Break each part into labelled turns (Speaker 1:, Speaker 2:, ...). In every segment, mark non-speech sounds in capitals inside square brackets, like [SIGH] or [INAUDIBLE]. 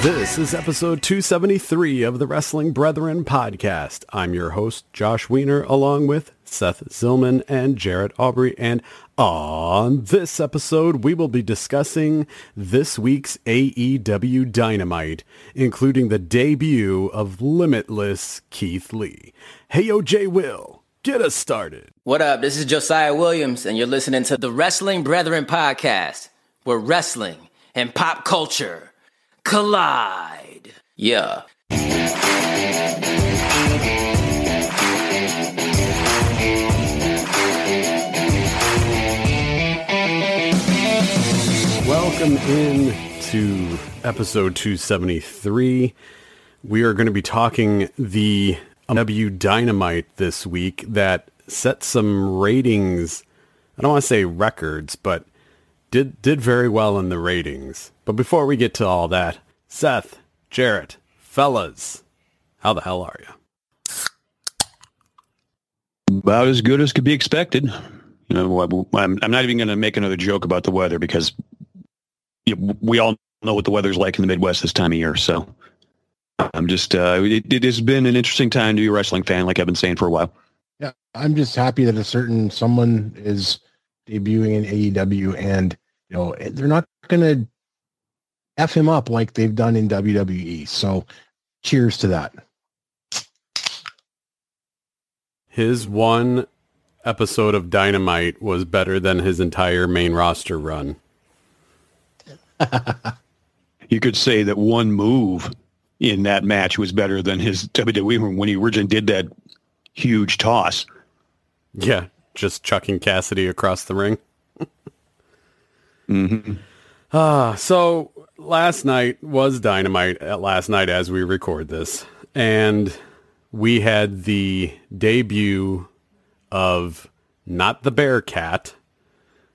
Speaker 1: This is episode 273 of the Wrestling Brethren podcast. I'm your host, Josh Weiner, along with Seth Zillman and Jarrett Aubrey. And on this episode, we will be discussing this week's AEW Dynamite, including the debut of Limitless Keith Lee. Hey, OJ Will, get us started.
Speaker 2: What up? This is Josiah Williams, and you're listening to the Wrestling Brethren podcast, where wrestling and pop culture collide. Yeah.
Speaker 1: Welcome in to episode 273. We are going to be talking the W Dynamite this week that set some ratings. I don't want to say records, but did did very well in the ratings. But before we get to all that, Seth, Jarrett, fellas, how the hell are you?
Speaker 3: About as good as could be expected. You know, I'm, I'm not even going to make another joke about the weather because you know, we all know what the weather's like in the Midwest this time of year. So I'm just, uh, it, it has been an interesting time to be a wrestling fan, like I've been saying for a while.
Speaker 4: Yeah, I'm just happy that a certain someone is debuting in AEW, and you know eh, they're not going to f him up like they've done in WWE. So, cheers to that.
Speaker 1: His one episode of Dynamite was better than his entire main roster run. [LAUGHS]
Speaker 3: you could say that one move in that match was better than his WWE when he originally did that huge toss.
Speaker 1: Yeah, just chucking Kassidy across the ring. [LAUGHS]
Speaker 3: mm-hmm.
Speaker 1: Uh, so last night was Dynamite at uh, last night as we record this. And we had the debut of not the Bearcat,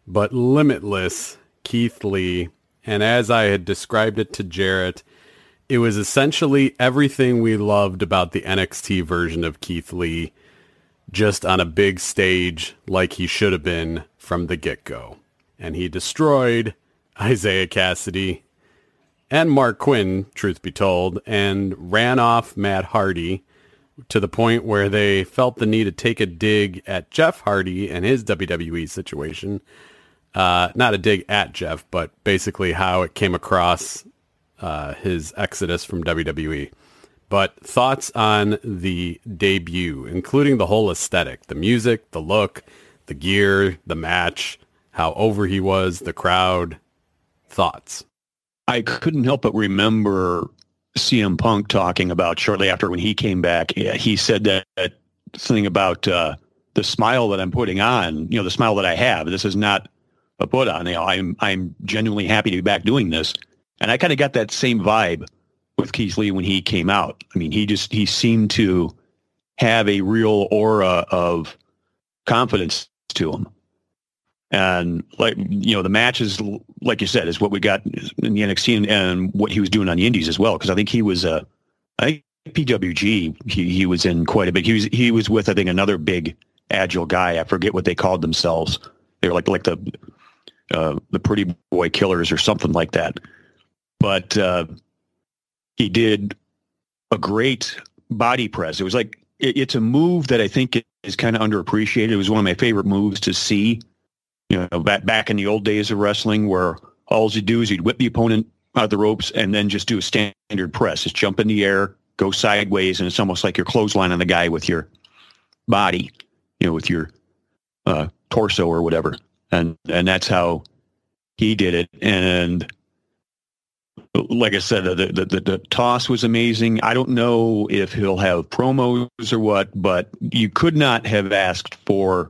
Speaker 1: but Limitless Keith Lee. And as I had described it to Jarrett, it was essentially everything we loved about the NXT version of Keith Lee just on a big stage like he should have been from the get-go. And he destroyed Isiah Kassidy and Marq Quen, truth be told, and ran off Matt Hardy to the point where they felt the need to take a dig at Jeff Hardy and his WWE situation. Uh, not a dig at Jeff, but basically how it came across uh, his exodus from WWE. But thoughts on the debut, including the whole aesthetic, the music, the look, the gear, the match, how over he was, the crowd. Thoughts?
Speaker 3: I couldn't help but remember CM Punk talking about shortly after when he came back. He said that, that thing about uh, the smile that I'm putting on, you know, the smile that I have. This is not a put on. You know, I'm I'm genuinely happy to be back doing this, and I kind of got that same vibe with Keith Lee when he came out. I mean, he just he seemed to have a real aura of confidence to him. And like you know, the matches, like you said, is what we got in the NXT and, and what he was doing on the Indies as well. Because I think he was, uh, I think PWG, he, he was in quite a bit. He was he was with I think another big agile guy. I forget what they called themselves. They were like like the uh, the Pretty Boy Killers or something like that. But uh, he did a great body press. It was like it, it's a move that I think is kind of underappreciated. It was one of my favorite moves to see. You know, back back in the old days of wrestling, where all you do is you'd whip the opponent out of the ropes and then just do a standard press. Just jump in the air, go sideways, and it's almost like you're clothesline on the guy with your body, you know, with your uh, torso or whatever. And and that's how he did it. And like I said, the, the, the, the, toss was amazing. I don't know if he'll have promos or what, but you could not have asked for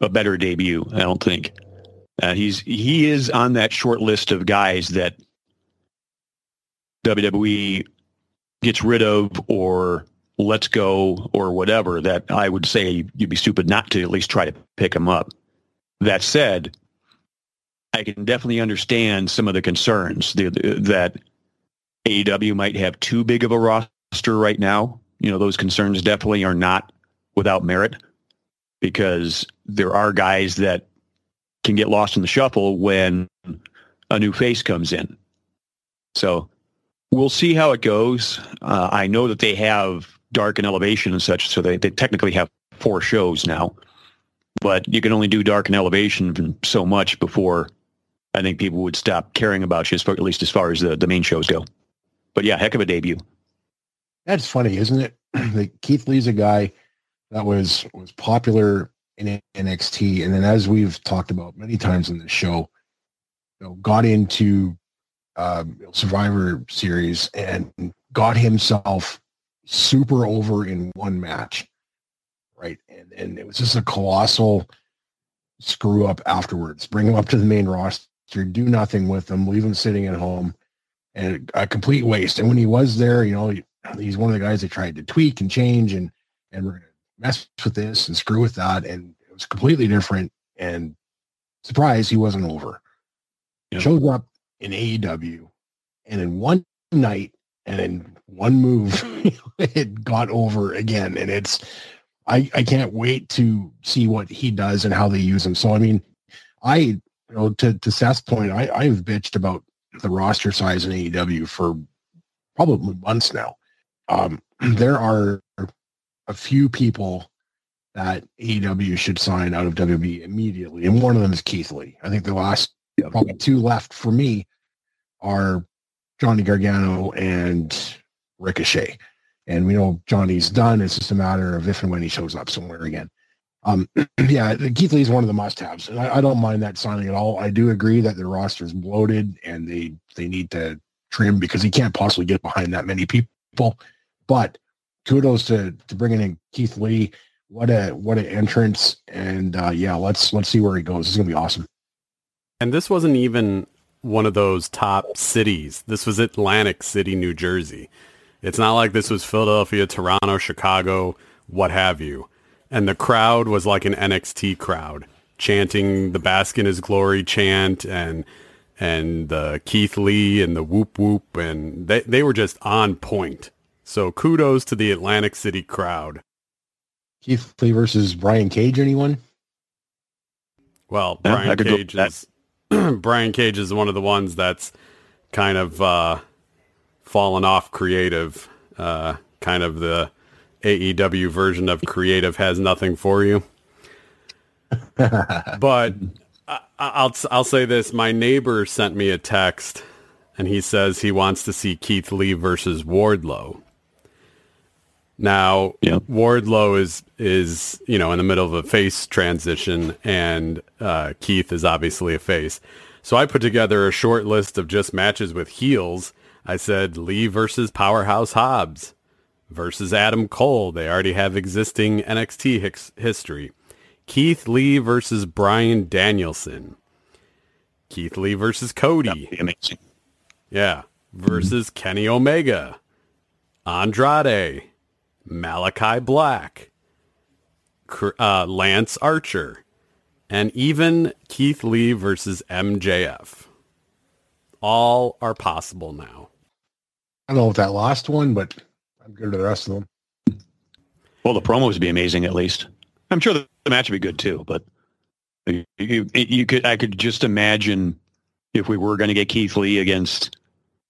Speaker 3: a better debut. I don't think. Uh, he's he is on that short list of guys that WWE gets rid of or lets go or whatever. That I would say you'd be stupid not to at least try to pick him up. That said, I can definitely understand some of the concerns that AEW might have too big of a roster right now. You know, those concerns definitely are not without merit because there are guys that can get lost in the shuffle when a new face comes in. So we'll see how it goes. Uh, I know that they have dark and elevation and such, so they, they technically have four shows now. But you can only do dark and elevation so much before I think people would stop caring about you, at least as far as the, the main shows go. But yeah, heck of a debut.
Speaker 4: That's funny, isn't it? [CLEARS THROAT] Keith Lee's a guy that was was popular in NXT, and then as we've talked about many times in this show, you know, got into um, Survivor Series and got himself super over in one match, right? And and it was just a colossal screw up afterwards. Bring him up to the main roster, do nothing with him, leave him sitting at home, and a complete waste. And when he was there, you know, he's one of the guys that tried to tweak and change and and we're gonna mess with this and screw with that, and it was completely different. And surprise, he wasn't over. Yep. Showed up in AEW, and in one night and in one move, [LAUGHS] it got over again. And it's, I, I can't wait to see what he does and how they use him. So, I mean, I, you know, to, to Seth's point, I, I've bitched about the roster size in AEW for probably months now. Um, [CLEARS THROAT] there are a few people that AEW should sign out of WWE immediately, and one of them is Keith Lee. I think the last probably two left for me are Johnny Gargano and Ricochet. And we know Johnny's done. It's just a matter of if and when he shows up somewhere again. Um, [CLEARS THROAT] yeah, Keith Lee is one of the must-haves, and I, I, don't mind that signing at all. I do agree that the roster is bloated and they they need to trim because he can't possibly get behind that many people. But kudos to to bringing in Keith Lee. What a what an entrance, and uh, yeah, let's let's see where he goes. It's gonna be awesome.
Speaker 1: And this wasn't even one of those top cities. This was Atlantic City, New Jersey. It's not like this was Philadelphia, Toronto, Chicago, what have you. And the crowd was like an NXT crowd, chanting the Bask in His Glory chant and and the Keith Lee and the whoop whoop and they, they were just on point. So kudos to the Atlantic City crowd.
Speaker 4: Keith Lee versus Brian Cage, anyone?
Speaker 1: Well, yeah, Brian Cage is [CLEARS THROAT] Brian Cage is one of the ones that's kind of uh, fallen off creative. Uh, kind of the AEW version of creative has nothing for you. [LAUGHS] but I, I'll I'll say this: my neighbor sent me a text, and he says he wants to see Keith Lee versus Wardlow. Now, yep. Wardlow is is you know in the middle of a face transition, and uh, Keith is obviously a face. So I put together a short list of just matches with heels. I said Lee versus Powerhouse Hobbs versus Adam Cole. They already have existing NXT his- history. Keith Lee versus Bryan Danielson. Keith Lee versus Cody.
Speaker 3: amazing.
Speaker 1: Yeah. Versus mm-hmm. Kenny Omega. Andrade. Malakai Black, uh, Lance Archer, and even Keith Lee versus MJF. All are possible now.
Speaker 4: I don't know if that last one, but I'm good to the rest of them.
Speaker 3: Well, the promos would be amazing at least. I'm sure the match would be good too, but you, you, you could I could just imagine if we were going to get Keith Lee against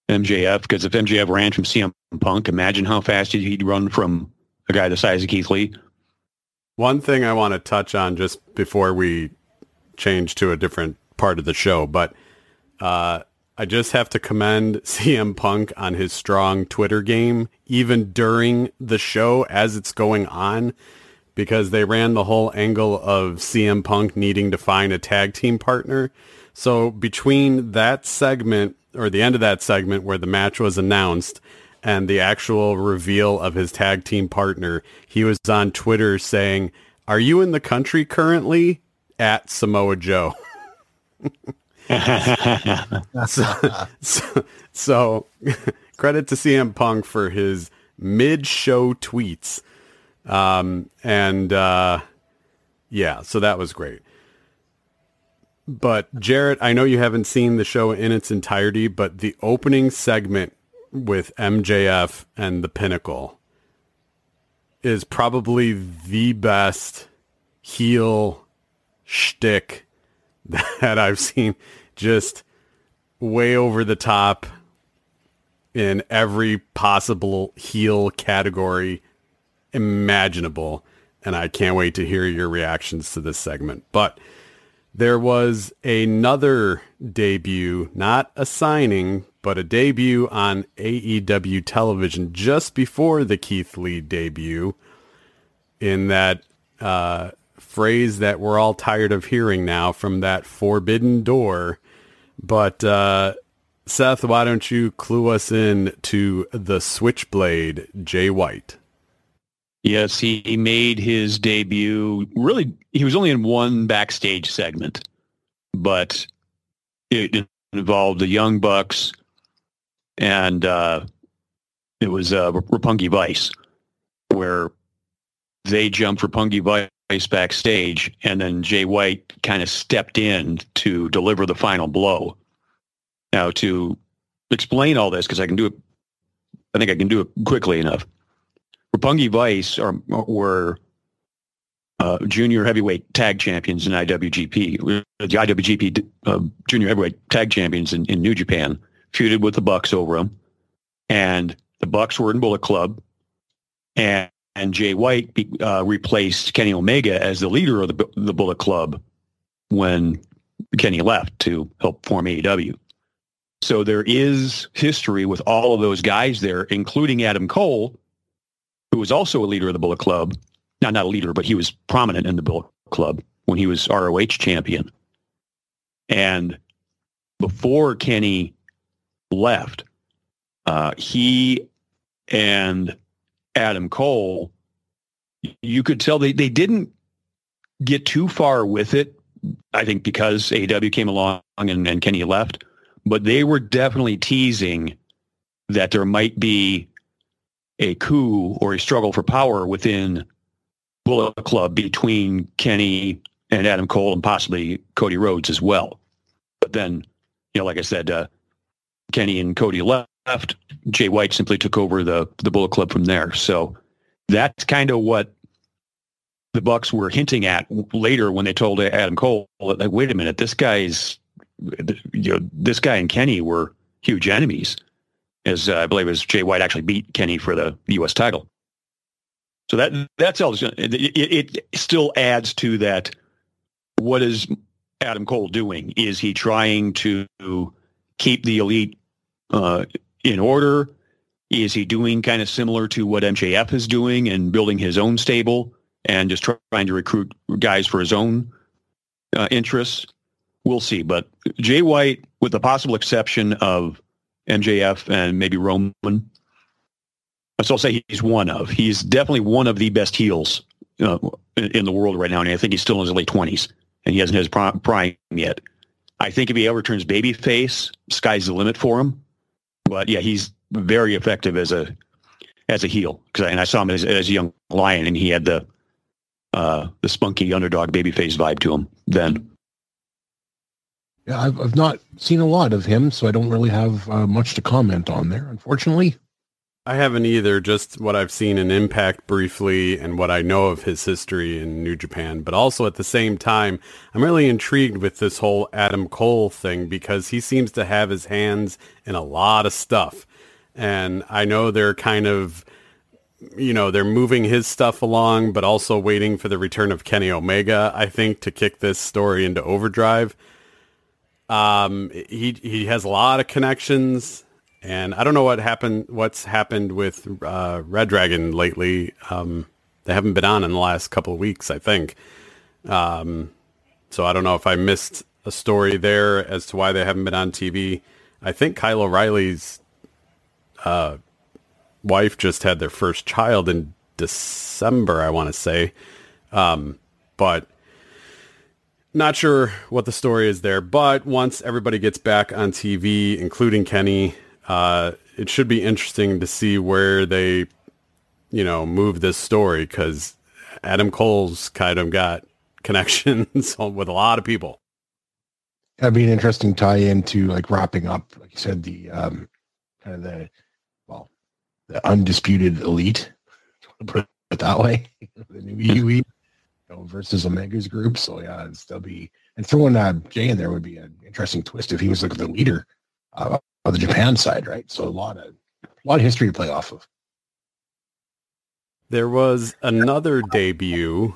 Speaker 3: MJF because if MJF ran from CM Punk, imagine how fast he'd run from a guy the size of Keith Lee.
Speaker 1: One thing I want to touch on just before we change to a different part of the show, but uh, I just have to commend [LAUGHS] CM Punk on his strong Twitter game, even during the show as it's going on, because they ran the whole angle of CM Punk needing to find a tag team partner. So between that segment or the end of that segment where the match was announced and the actual reveal of his tag team partner, he was on Twitter saying, "Are you in the country currently?" At Samoa Joe. [LAUGHS] [LAUGHS] so, so, so, credit to CM Punk for his mid-show tweets, um, and uh, yeah, so that was great. But Jarrett, I know you haven't seen the show in its entirety, but the opening segment with MJF and the Pinnacle is probably the best heel shtick [LAUGHS] that I've seen. Just way over the top. in every possible heel category imaginable. And I can't wait to hear your reactions to this segment. But there was another debut, not a signing, but a debut on AEW television just before the Keith Lee debut in that uh, phrase that we're all tired of hearing now from that forbidden door. But uh, Seth, why don't you clue us in to the Switchblade, Jay White?
Speaker 3: Yes, he made his debut. Really, he was only in one backstage segment, but it involved the Young Bucks and uh, it was uh, Roppongi Vice, where they jumped Roppongi Vice backstage, and then Jay White kind of stepped in to deliver the final blow. Now, to explain all this, because I can do it, I think I can do it quickly enough. Roppongi Vice are, were uh, junior heavyweight tag champions in IWGP, the IWGP uh, junior heavyweight tag champions in, in New Japan, feuded with the Bucks over them, and the Bucks were in Bullet Club, and and Jay White uh, replaced Kenny Omega as the leader of the the Bullet Club when Kenny left to help form AEW. So there is history with all of those guys there, including Adam Cole, who was also a leader of the Bullet Club. Not not a leader, but he was prominent in the Bullet Club when he was ROH champion. And before Kenny left, uh, he and Adam Cole, you could tell they, they didn't get too far with it. I think because AEW came along and, and Kenny left, but they were definitely teasing that there might be a coup or a struggle for power within Bullet Club between Kenny and Adam Cole and possibly Cody Rhodes as well. But then, you know, like I said, uh, Kenny and Cody left. Jay White simply took over the the Bullet Club from there. So that's kind of what the Bucks were hinting at later when they told Adam Cole, like, "Wait a minute, this guy's, you know, this guy and Kenny were huge enemies." As uh, I believe, as Jay White actually beat Kenny for the U.S. title. So that that's all. It, it still adds to that. What is Adam Cole doing? Is he trying to keep the elite uh, in order? Is he doing kind of similar to what MJF is doing and building his own stable and just trying to recruit guys for his own uh, interests? We'll see. But Jay White, with the possible exception of MJF and maybe Roman, so I'll say he's one of. He's definitely one of the best heels uh, in the world right now, and I think he's still in his late twenties, and he hasn't his prime yet. I think if he ever turns babyface, sky's the limit for him. But yeah, he's very effective as a as a heel. Cause I, and I saw him as, as a young lion, and he had the uh, the spunky underdog babyface vibe to him then.
Speaker 4: Yeah, I've, I've not seen a lot of him, so I don't really have uh, much to comment on there, unfortunately.
Speaker 1: I haven't either, just what I've seen in Impact briefly and what I know of his history in New Japan. But also at the same time, I'm really intrigued with this whole Adam Cole thing because he seems to have his hands in a lot of stuff. And I know they're kind of, you know, they're moving his stuff along, but also waiting for the return of Kenny Omega, I think, to kick this story into overdrive. Um, he, he has a lot of connections and I don't know what happened. What's happened with uh, Red Dragon lately? Um, they haven't been on in the last couple of weeks, I think. Um, so I don't know if I missed a story there as to why they haven't been on TV. I think Kyle O'Reilly's uh, wife just had their first child in December. I want to say, um, but not sure what the story is there. But once everybody gets back on TV, including Kenny, uh, it should be interesting to see where they, you know, move this story because Adam Cole's kind of got [LAUGHS] connections with a lot of people.
Speaker 4: That'd be an interesting tie-in to like wrapping up, like you said, the um, kind of the well, the undisputed elite, put it that way, [LAUGHS] the new UE [LAUGHS] versus Omega's group. So yeah, it'd still be and throwing uh, Jay in there would be an interesting twist if he was like the leader. Uh, the Japan side, right? So a lot of a lot of history to play off of.
Speaker 1: There was another debut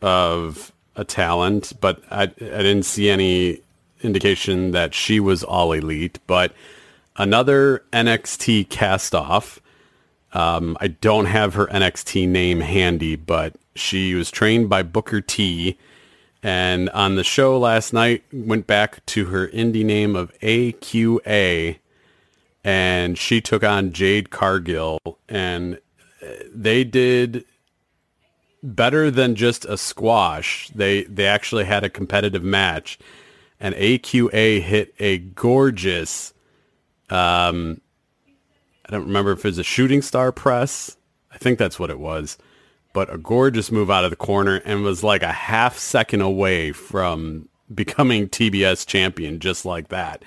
Speaker 1: of a talent, but I, I didn't see any indication that she was all elite. But another NXT cast off. Um, I don't have her NXT name handy, but she was trained by Booker T. And on the show last night, went back to her indie name of AQA, and she took on Jade Cargill, and they did better than just a squash. They they actually had a competitive match, and AQA hit a gorgeous. Um, I don't remember if it was a shooting star press. I think that's what it was, but a gorgeous move out of the corner and was like a half second away from becoming TBS champion, just like that.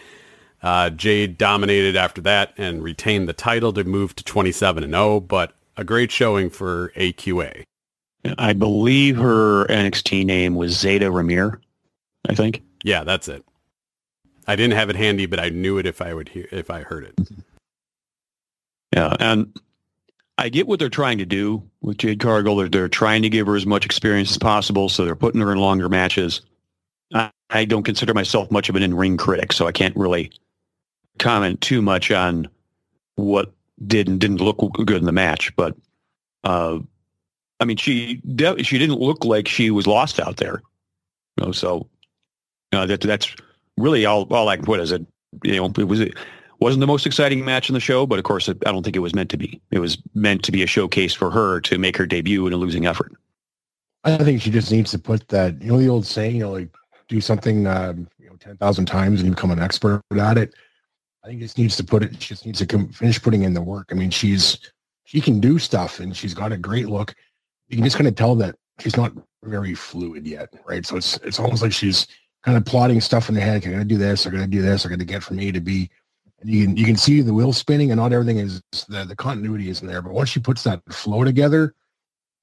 Speaker 1: Uh, Jade dominated after that and retained the title to move to 27 and 0, but a great showing for AQA.
Speaker 3: I believe her NXT name was Zayda Ramier, I think.
Speaker 1: Yeah, that's it. I didn't have it handy, but I knew it if I would hear if I heard it.
Speaker 3: Yeah, and I get what they're trying to do with Jade Cargill. They're, they're trying to give her as much experience as possible, so they're putting her in longer matches. I, I don't consider myself much of an in-ring critic, so I can't really comment too much on what did and didn't look good in the match. But uh, I mean, she she didn't look like she was lost out there. You know, so uh, that that's really all all I can put as it. You know, it was wasn't the most exciting match in the show, but of course, I don't think it was meant to be. It was meant to be a showcase for her to make her debut in a losing effort.
Speaker 4: I think she just needs to put that. You know, the old saying, you know, like do something, um, you know, ten thousand times and you become an expert at it. I think just needs to put it. She just needs to come, finish putting in the work. I mean, she's she can do stuff and she's got a great look. You can just kind of tell that she's not very fluid yet, right? So it's it's almost like she's kind of plotting stuff in her head. I'm gonna do this. I'm gonna do this. I'm gonna get from A to B. You can you can see the wheel spinning and not everything is the the continuity isn't there. But once she puts that flow together,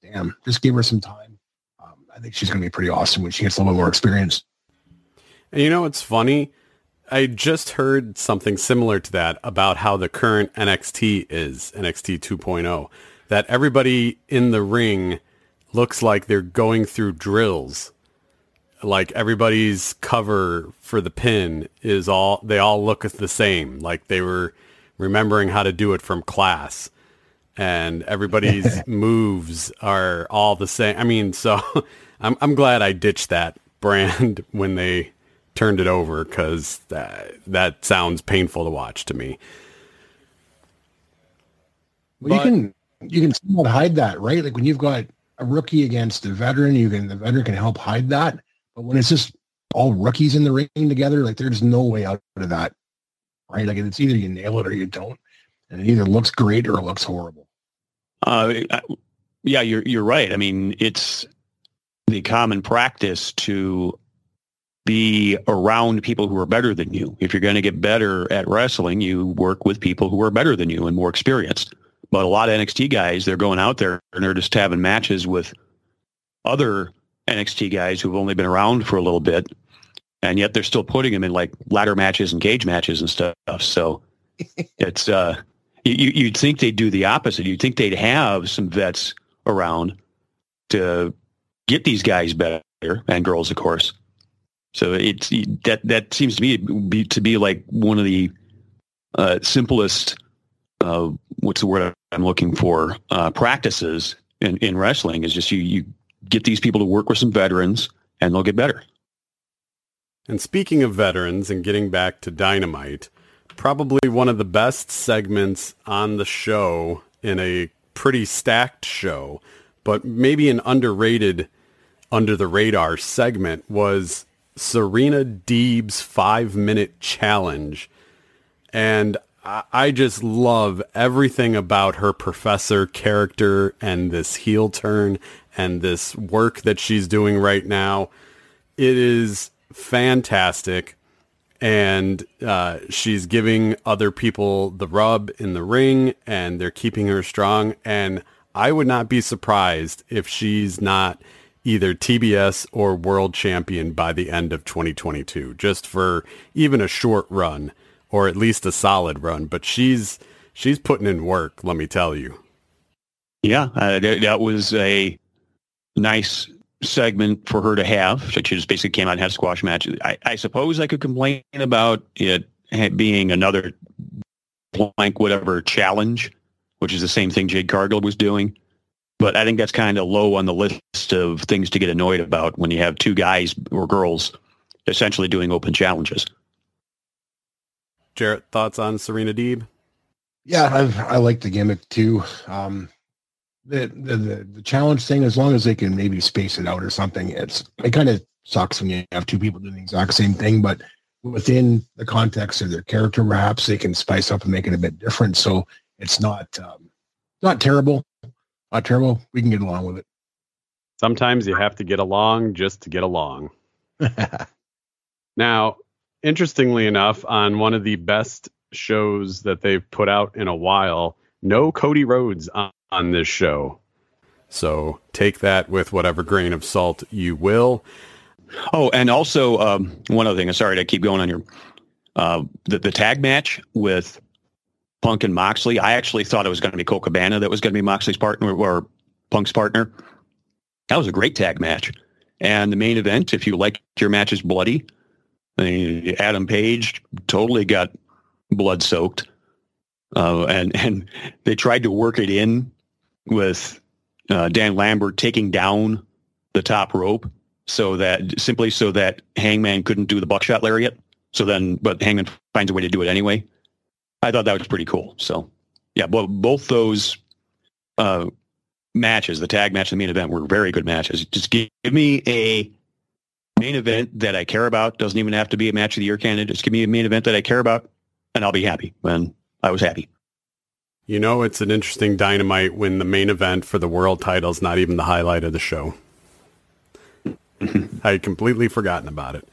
Speaker 4: damn, just give her some time. Um, I think she's gonna be pretty awesome when she gets a little more experience.
Speaker 1: And you know what's funny? I just heard something similar to that about how the current NXT is, NXT 2.0, that everybody in the ring looks like they're going through drills. Like everybody's cover for the pin is all, they all look the same. Like they were remembering how to do it from class. And everybody's [LAUGHS] moves are all the same. I mean, so [LAUGHS] I'm, I'm glad I ditched that brand [LAUGHS] when they turned it over because that, that sounds painful to watch to me.
Speaker 4: Well, you can you can somewhat hide that, right? Like when you've got a rookie against a veteran, you can the veteran can help hide that. But when it's just all rookies in the ring together, like there's no way out of that, right? Like it's either you nail it or you don't, and it either looks great or it looks horrible.
Speaker 3: Uh, yeah, you're you're right. I mean, it's the common practice to be around people who are better than you. If you're going to get better at wrestling, you work with people who are better than you and more experienced. But a lot of NXT guys, they're going out there and they're just having matches with other NXT guys who've only been around for a little bit, and yet they're still putting them in like ladder matches and cage matches and stuff. So [LAUGHS] it's uh, you, you'd think they'd do the opposite. You'd think they'd have some vets around to get these guys better and girls, of course. So it's that that seems to me be, to be like one of the uh, simplest uh, what's the word I'm looking for uh, practices in, in wrestling is just you you get these people to work with some veterans and they'll get better.
Speaker 1: And speaking of veterans and getting back to Dynamite, probably one of the best segments on the show in a pretty stacked show, but maybe an underrated under the radar segment was Serena Deeb's five minute challenge. And I just love everything about her professor character and this heel turn and this work that she's doing right now. It is fantastic. And uh, she's giving other people the rub in the ring and they're keeping her strong. And I would not be surprised if she's not either TBS or world champion by the end of 2022, just for even a short run or at least a solid run. But she's she's putting in work. Let me tell you.
Speaker 3: Yeah, uh, that, that was a nice segment for her to have. So She just basically came out and had a squash match. I, I suppose I could complain about it being another blank whatever challenge, which is the same thing Jade Cargill was doing. But I think that's kind of low on the list of things to get annoyed about when you have two guys or girls essentially doing open challenges.
Speaker 1: Jarrett, thoughts on Serena Deeb?
Speaker 4: Yeah, I, I like the gimmick too. Um, the, the, the the challenge thing, as long as they can maybe space it out or something, it's it kind of sucks when you have two people doing the exact same thing, but within the context of their character, perhaps they can spice up and make it a bit different. So it's not um, not terrible, not terrible. We can get along with it.
Speaker 1: Sometimes you have to get along just to get along. [LAUGHS] now, interestingly enough, on one of the best shows that they've put out in a while, no Cody Rhodes on, on this show. So take that with whatever grain of salt you will.
Speaker 3: Oh, and also um, one other thing. Sorry to keep going on your uh, the the tag match with Punk and Moxley. I actually thought it was going to be Colt Cabana that was going to be Moxley's partner or Punk's partner. That was a great tag match. And the main event, if you like your matches bloody, I mean, Adam Page totally got blood soaked, uh, and and they tried to work it in with uh, Dan Lambert taking down the top rope so that simply so that Hangman couldn't do the buckshot lariat. So then, but Hangman finds a way to do it anyway. I thought that was pretty cool. So yeah, both both those uh, matches, the tag match and the main event, were very good matches. Just give, give me a main event that I care about. Doesn't even have to be a match of the year candidate. Just give me a main event that I care about, and I'll be happy. And I was happy.
Speaker 1: You know, it's an interesting dynamite when the main event for the world title is not even the highlight of the show. [LAUGHS] I had completely forgotten about it.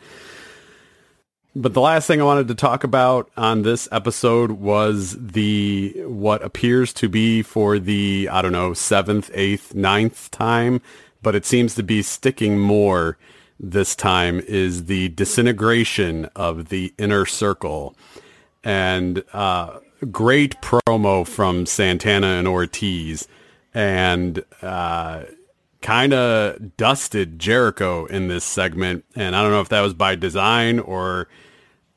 Speaker 1: But the last thing I wanted to talk about on this episode was the what appears to be for the I don't know seventh, eighth, ninth time, but it seems to be sticking more this time is the disintegration of the inner circle, and uh, great promo from Santana and Ortiz, and uh, kind of dusted Jericho in this segment. And I don't know if that was by design or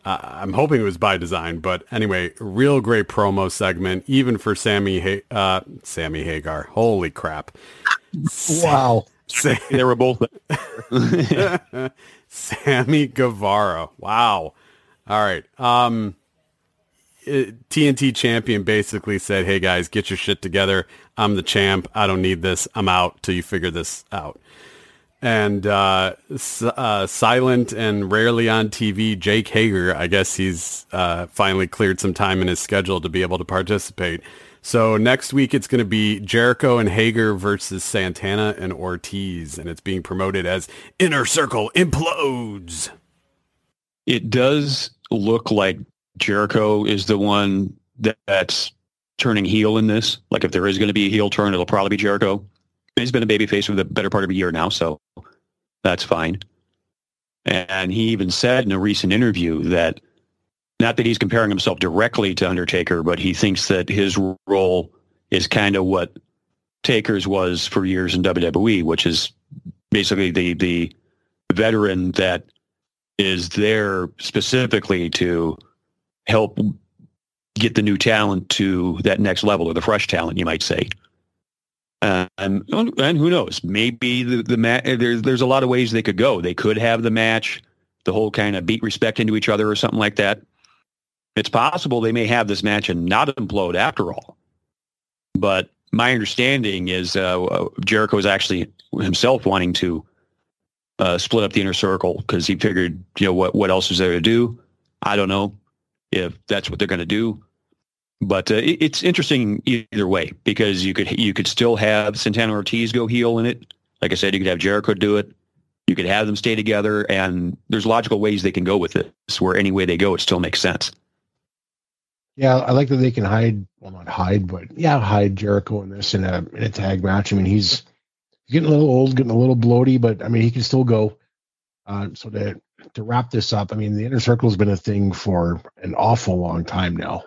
Speaker 1: uh, I'm hoping it was by design. But anyway, real great promo segment, even for Sammy, ha- uh, Sammy Hagar. Holy crap.
Speaker 4: Wow.
Speaker 3: Sam- they were both. [LAUGHS] [LAUGHS]
Speaker 1: Sammy Guevara. Wow. All right. Um, TNT champion basically said, "Hey guys, get your shit together. I'm the champ. I don't need this. I'm out till you figure this out." And uh, uh, silent and rarely on TV, Jake Hager. I guess he's uh, finally cleared some time in his schedule to be able to participate. So next week it's going to be Jericho and Hager versus Santana and Ortiz, and it's being promoted as Inner Circle implodes.
Speaker 3: It does look like Jericho is the one that, that's turning heel in this. Like if there is going to be a heel turn, it'll probably be Jericho. He's been a babyface for the better part of a year now, so that's fine. And he even said in a recent interview that not that he's comparing himself directly to Undertaker, but he thinks that his role is kind of what Taker's was for years in WWE, which is basically the the veteran that is there specifically to help get the new talent to that next level or the fresh talent, you might say. and and who knows? Maybe the the ma- there's there's a lot of ways they could go. They could have the match, the whole kind of beat respect into each other or something like that. It's possible they may have this match and not implode after all. But my understanding is uh, Jericho is actually himself wanting to uh, split up the inner circle because he figured, you know, what what else is there to do? I don't know if that's what they're going to do. But uh, it, it's interesting either way because you could you could still have Santana Ortiz go heel in it. Like I said, you could have Jericho do it. You could have them stay together, and there's logical ways they can go with it. Where any way they go, it still makes sense.
Speaker 4: Yeah, I like that they can hide. Well, not hide, but yeah, hide Jericho in this in a in a tag match. I mean, he's getting a little old, getting a little bloaty, but I mean, he can still go. Uh, so to to wrap this up, I mean, the inner circle has been a thing for an awful long time now.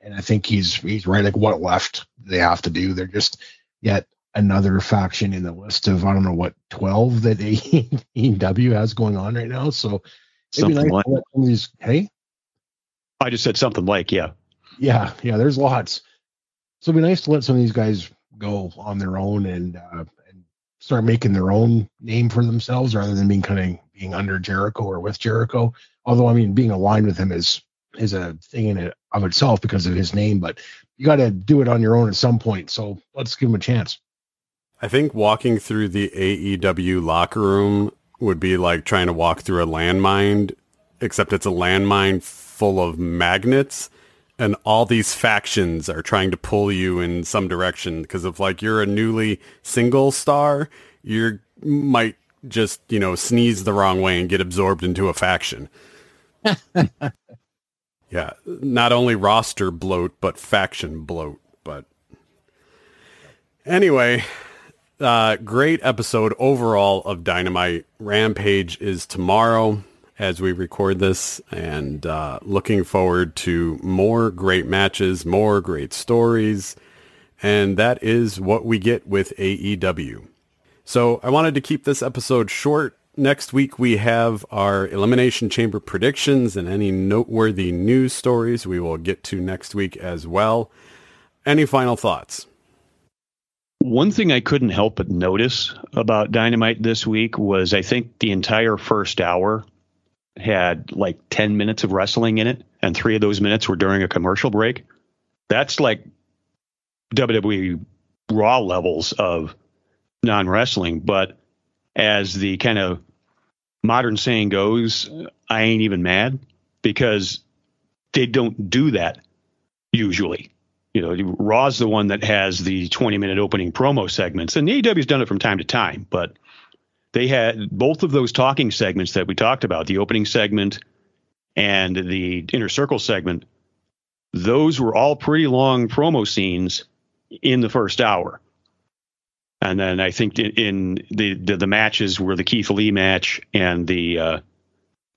Speaker 4: and I think he's he's right. Like what left they have to do? They're just yet another faction in the list of I don't know what twelve that [LAUGHS] AEW has going on right now. So nice like, these. Hey,
Speaker 3: I just said something like yeah,
Speaker 4: yeah, yeah. There's lots. So it'd be nice to let some of these guys go on their own and uh, and start making their own name for themselves rather than being kind of being under Jericho or with Jericho. Although I mean, being aligned with him is is a thing in it of itself because of his name, but you got to do it on your own at some point. So let's give him a chance.
Speaker 1: I think walking through the AEW locker room would be like trying to walk through a landmine, except it's a landmine full of magnets and all these factions are trying to pull you in some direction because if like you're a newly single star, you might just, you know, sneeze the wrong way and get absorbed into a faction. [LAUGHS] yeah, not only roster bloat but faction bloat, but anyway, uh, great episode overall of Dynamite. Rampage is tomorrow as we record this and uh, looking forward to more great matches, more great stories. And that is what we get with AEW. So I wanted to keep this episode short. Next week, we have our Elimination Chamber predictions and any noteworthy news stories we will get to next week as well. Any final thoughts?
Speaker 3: One thing I couldn't help but notice about Dynamite this week was I think the entire first hour had like 10 minutes of wrestling in it, and three of those minutes were during a commercial break. That's like WWE Raw levels of non wrestling. But as the kind of modern saying goes, I ain't even mad because they don't do that usually. You know, Raw's the one that has the 20 minute opening promo segments, and the AEW's done it from time to time, but they had both of those talking segments that we talked about, the opening segment and the inner circle segment. Those were all pretty long promo scenes in the first hour. And then I think in the the, the matches were the Keith Lee match and the uh,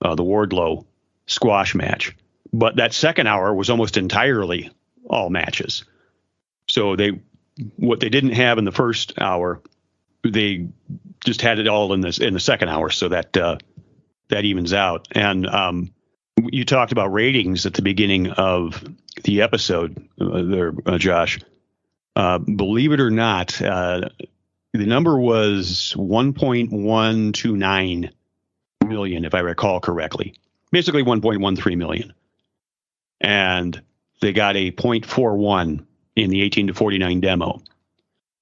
Speaker 3: uh, the Wardlow squash match. But that second hour was almost entirely all matches. So they what they didn't have in the first hour, they just had it all in this in the second hour, so that uh, that evens out. And um, you talked about ratings at the beginning of the episode, uh, there, uh, Josh. Uh, believe it or not, uh, the number was 1.129 million, if I recall correctly. Basically, 1.13 million, and they got a 0.41 in the 18 to 49 demo.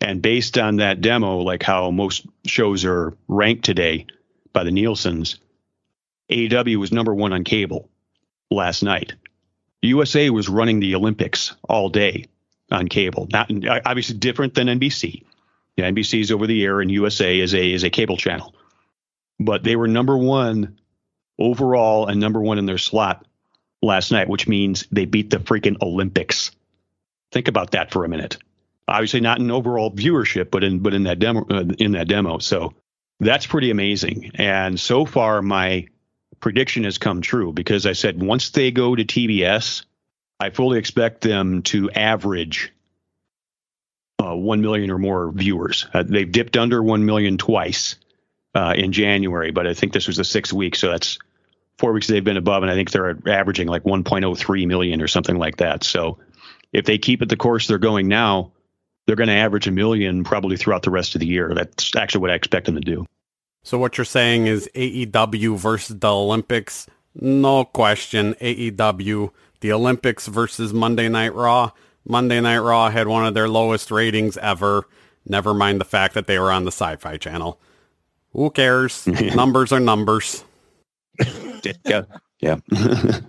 Speaker 3: And based on that demo, like how most shows are ranked today by the Nielsen's, AEW was number one on cable last night. USA was running the Olympics all day on cable. Not obviously different than NBC. Yeah, NBC is over the air, and USA is a is a cable channel. But they were number one overall and number one in their slot last night, which means they beat the freaking Olympics. Think about that for a minute obviously not in overall viewership, but in but in that demo uh, in that demo. So that's pretty amazing. And so far, my prediction has come true because I said once they go to TBS, I fully expect them to average uh, 1 million or more viewers. Uh, they've dipped under 1 million twice uh, in January, but I think this was the sixth week. So that's four weeks they've been above, and I think they're averaging like 1.03 million or something like that. So if they keep it the course they're going now, they're going to average a million probably throughout the rest of the year. That's actually what I expect them to do.
Speaker 1: So what you're saying is AEW versus the Olympics? No question. AEW, the Olympics versus Monday Night Raw. Monday Night Raw had one of their lowest ratings ever. Never mind the fact that they were on the Sci-Fi Channel. Who cares? [LAUGHS] numbers are numbers.
Speaker 3: yeah. Yeah. [LAUGHS]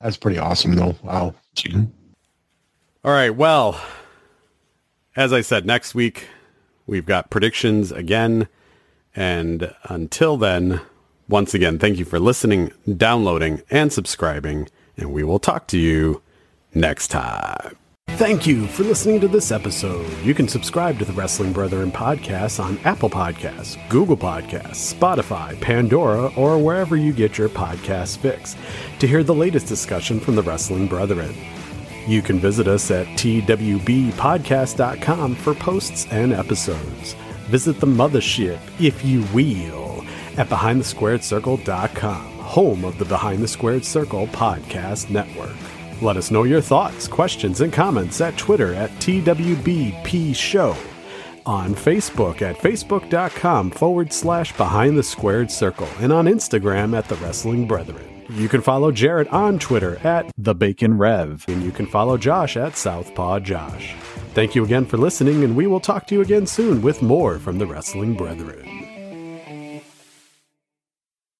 Speaker 4: That's pretty awesome though. Wow.
Speaker 1: All right. Well, as I said, next week we've got predictions again. And until then, once again, thank you for listening, downloading, and subscribing. And we will talk to you next time. Thank you for listening to this episode. You can subscribe to the Wrestling Brethren podcast on Apple Podcasts, Google Podcasts, Spotify, Pandora, or wherever you get your podcast fix to hear the latest discussion from the Wrestling Brethren.
Speaker 5: You can visit us at twbpodcast.com for posts and episodes. Visit the mothership, if you will, at behindthesquaredcircle.com, home of the Behind the Squared Circle podcast network. Let us know your thoughts, questions, and comments at Twitter at TWBP Show, on Facebook at facebook.com forward slash behind the squared circle, and on Instagram at the Wrestling Brethren. You can follow Jarrett on Twitter at
Speaker 6: The Bacon Rev.
Speaker 5: and you can follow Josh at Southpaw Josh. Thank you again for listening, and we will talk to you again soon with more from the Wrestling Brethren.